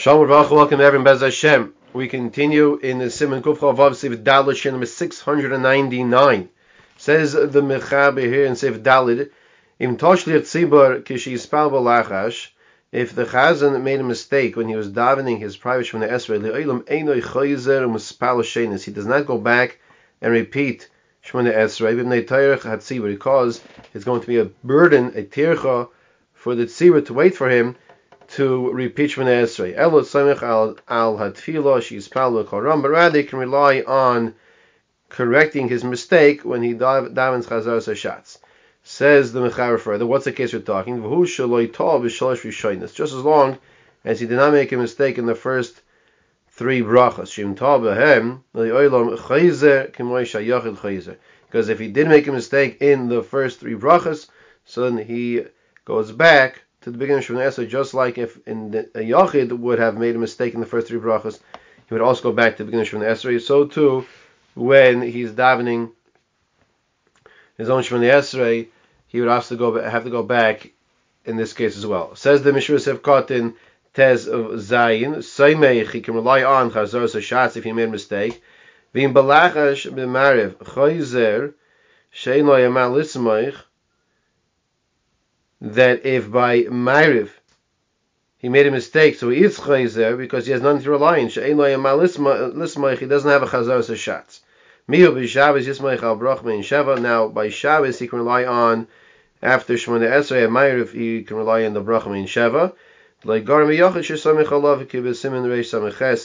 Shalom Baruch, welcome everyone, Bez Hashem. We continue in the Simon Kufcha Vav Siv Dalit, number 699. Says the Mechaber here in Siv Dalit, Im Toshliach Tzibur Kishi Yispal Balachash, if the Chazan made a mistake when he was davening his private the Esrei, Le'olam Einoi Chayzer Muspal Shenis, he does not go back and repeat Shemona Esrei, B'nei Teirach HaTzibur, because it's going to be a burden, a tircha, for the Tzibur to wait for him to repeat Shemona Esrei. Elo Samech al, al Hatfilo, she's Pal Koram, but rather he can rely on correcting his mistake when he davens Chazar Sashatz. Says the Mechaber further, what's the case we're talking? Just as long as he did not make a mistake in the first three brachas. Because if he did make a mistake in the first three brachas, so then he goes back to the beginning of Shemona Esrei, just like if in the, a Yachid would have made a mistake in the first three brachas, he would also go back to the beginning of Shemona Esrei. So too, when he's davening his own Shemona Esrei, he would also go have to go back in this case as well. Says the Mishra Sevkot Tez of Zayin, Saimeich, he can rely on Chazor Sashatz if he made a mistake. Vim Balachash B'Mariv, Chayzer, Shein Lo Yamal that if by Mariv he made a mistake, so he is Chayzer because he has nothing to rely on. Shein Lo Lismaich, he doesn't have a Chazor Sashatz. Mihu b'Shabbos Yismaich al Bracha Me'ein Sheva. Now by Shabbos he can rely on after Shemona Esrei and Ma'ariv he can rely on the Bracha Me'ein Sheva.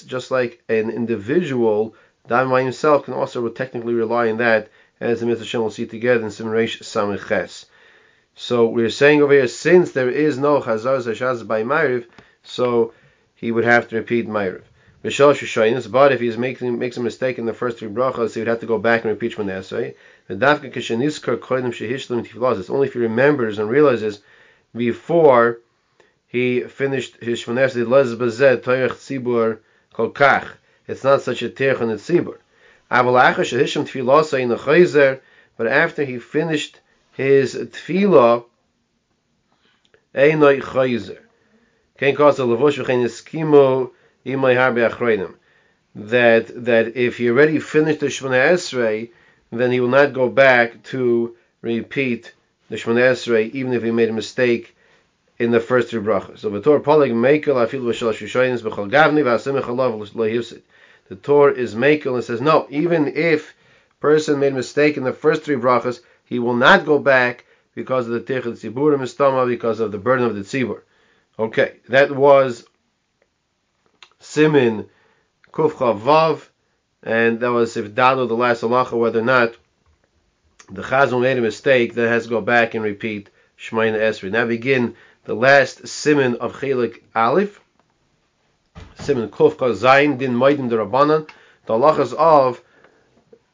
Just like an individual, Dam by himself can also technically rely on that, as the Mitzvah will see together in Simon Reish Samiches. So we're saying over here, since there is no Chazar Zashaz by Ma'ariv, so he would have to repeat Ma'ariv. But if he making makes a mistake in the first three brachas, he would have to go back and repeat Shemona Esrei. It's only if he remembers and realizes before he finished his Shemona Esrei It's not such a terch on the Tzibur. But after he finished his tefillah, Einoi Chayzer. Kein cause a levush v'chein eskimo that that if he already finished the Shemona Esrei, then he will not go back to repeat the Shemona Esrei, even if he made a mistake in the first three brachas. So the polig mekel afil v'shalosh rishonis b'chol gavni v'asimich alav lohiusid. The Torah is mekel and says no, even if person made a mistake in the first three brachas, he will not go back because of the tichet tziburim mistama, because of the burden of the tzibur. Okay, that was Simin Kufcha Vav, and that was if Dado the last halacha, whether or not the Chazal made a mistake, that has to go back and repeat Shemaina Esri. Now begin the last Simin of Chelik Aleph, Simin Kufcha Zayin Din Maidim Derabanan, the halachas of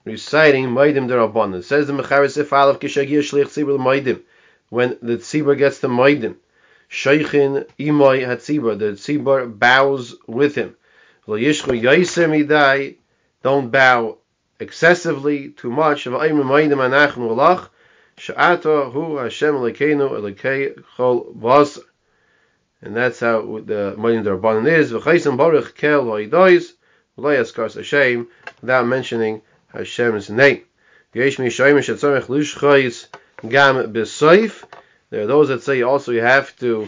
reciting Maidim Derabanan. Says the Mecharis Aleph Kishagir Shlich Tzibur Maidim, when the Tzibur gets the Maidim. Sheikhin Imoy Hatzibur, the Tzibur bows with him. Don't bow excessively, too much. And that's how the Moedim Darbanan is. Without mentioning Hashem's name. There are those that say also you have to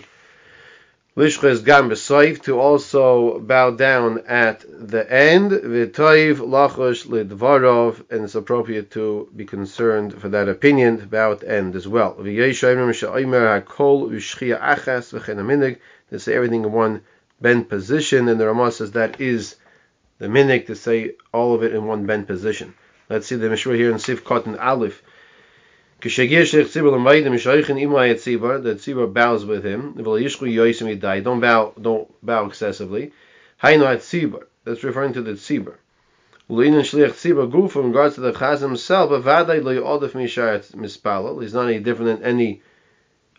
Lishches gam b'soif to also bow down at the end. V'toiv lachosh lidvarov, and it's appropriate to be concerned for that opinion the end as well. Hakol achas. To say everything in one bent position, and the Ramah says that is the minig to say all of it in one bent position. Let's see the Mishra here in Sif Cotton Aleph. The tzibur bows with him. Don't bow, don't bow excessively. That's referring to the tzibur. In regards to the chaz himself, he's not any different than any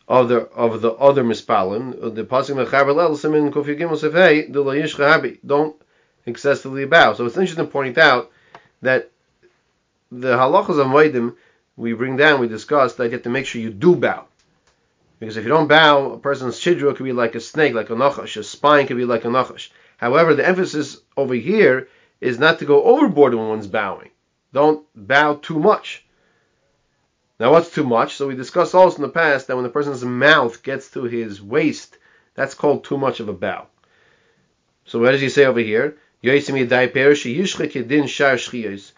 other of the other mispalim. The simin. Don't excessively bow. So it's interesting to point out that the halachas of moedim we bring down, we discussed that you have to make sure you do bow. Because if you don't bow, a person's shidra could be like a snake, like a nachash. A spine could be like a nachash. However, the emphasis over here is not to go overboard when one's bowing. Don't bow too much. Now, what's too much? So we discussed also in the past that when the person's mouth gets to his waist, that's called too much of a bow. So what does he say over here? Yishchik yedin shar shchiyos.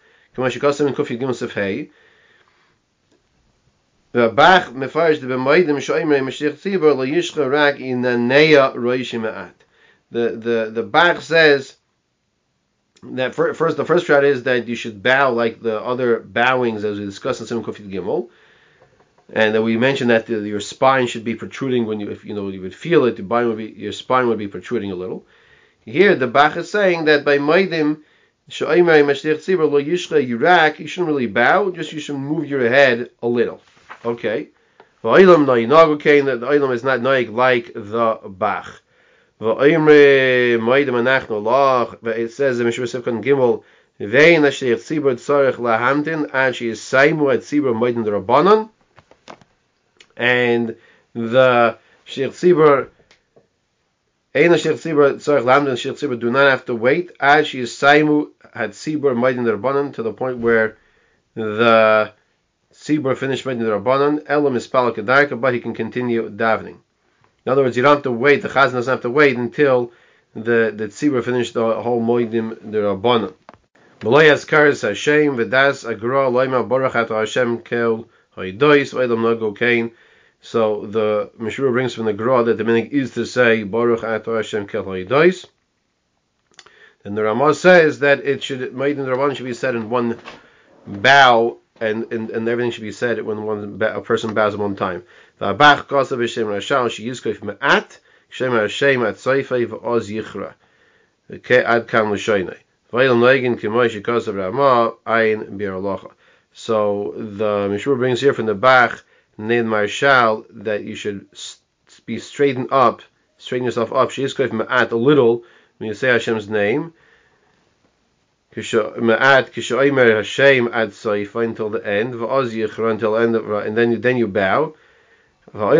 The. The the Bach says that first the first shot is that you should bow like the other bowings as we discussed in Simon Kufit Gimel, and that we mentioned that the, your spine should be protruding when you if you know you would feel it, your spine would be, your spine would be protruding a little. Here the Bach is saying that by Maidim Sha'imai Mashiach Tzibur Lo Yishcha Yirak, you shouldn't really bow, just you should move your head a little. Okay. The Oilam is not noig like the Bach. It says in Mishra Sivkan Gimel, Vein Asher Tzibur Tzarech Lahamdin, and she is Saimu at Tzibur Moedin Rabbanon, and the Sheikh Tzibur Ein Sheikh Tzibur Tzarech Lahamdin, Sheikh Tzibur do not have to wait, as she is Saimu at Tzibur Moedin Rabbanon, to the point where the Tzibur finished Moedin Rabbanon, Elam is Palakadarka, but he can continue davening. In other words, you don't have to wait. The chazan doesn't have to wait until the the tzibur finished the whole moedim the rabbanon. Malay askaris Hashem v'das agra loima borachat Hashem kel hoidois v'edam nago kain. So the Mishra brings from the Gra that the meaning is to say Baruch Ato Hashem Hoidois. And the Ramah says that it should Maiden Rabban should be said in one bow and, and, and everything should be said when one a person bows at one time. The V'abach kosav b'shem rashal she yizkoif me'at shem Hashem at soifei v'oz yichra. Okay, ad kam l'shoinei. V'ayil noigin k'moy she kosav Ramah ayin bir So the Mishur brings here from the Bach named Marshal that you should be straightened up, straighten yourself up. She yizkoif me'at a little when you say Hashem's name. Ma'at kishoimer Hashem ad soifa until the end, yichra until the end, and then you, then you bow. He says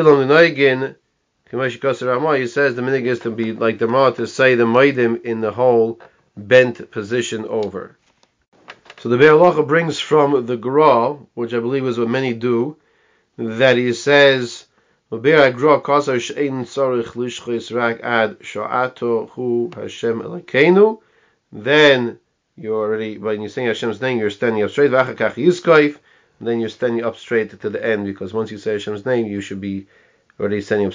the minig is to be like the ma to say the maidim in the whole bent position over. So the Be'alacha brings from the Gra, which I believe is what many do, that he says, then you're already when you sing Hashem's name, you're standing up straight then you're standing up straight to the end because once you say Hashem's name, you should be already standing up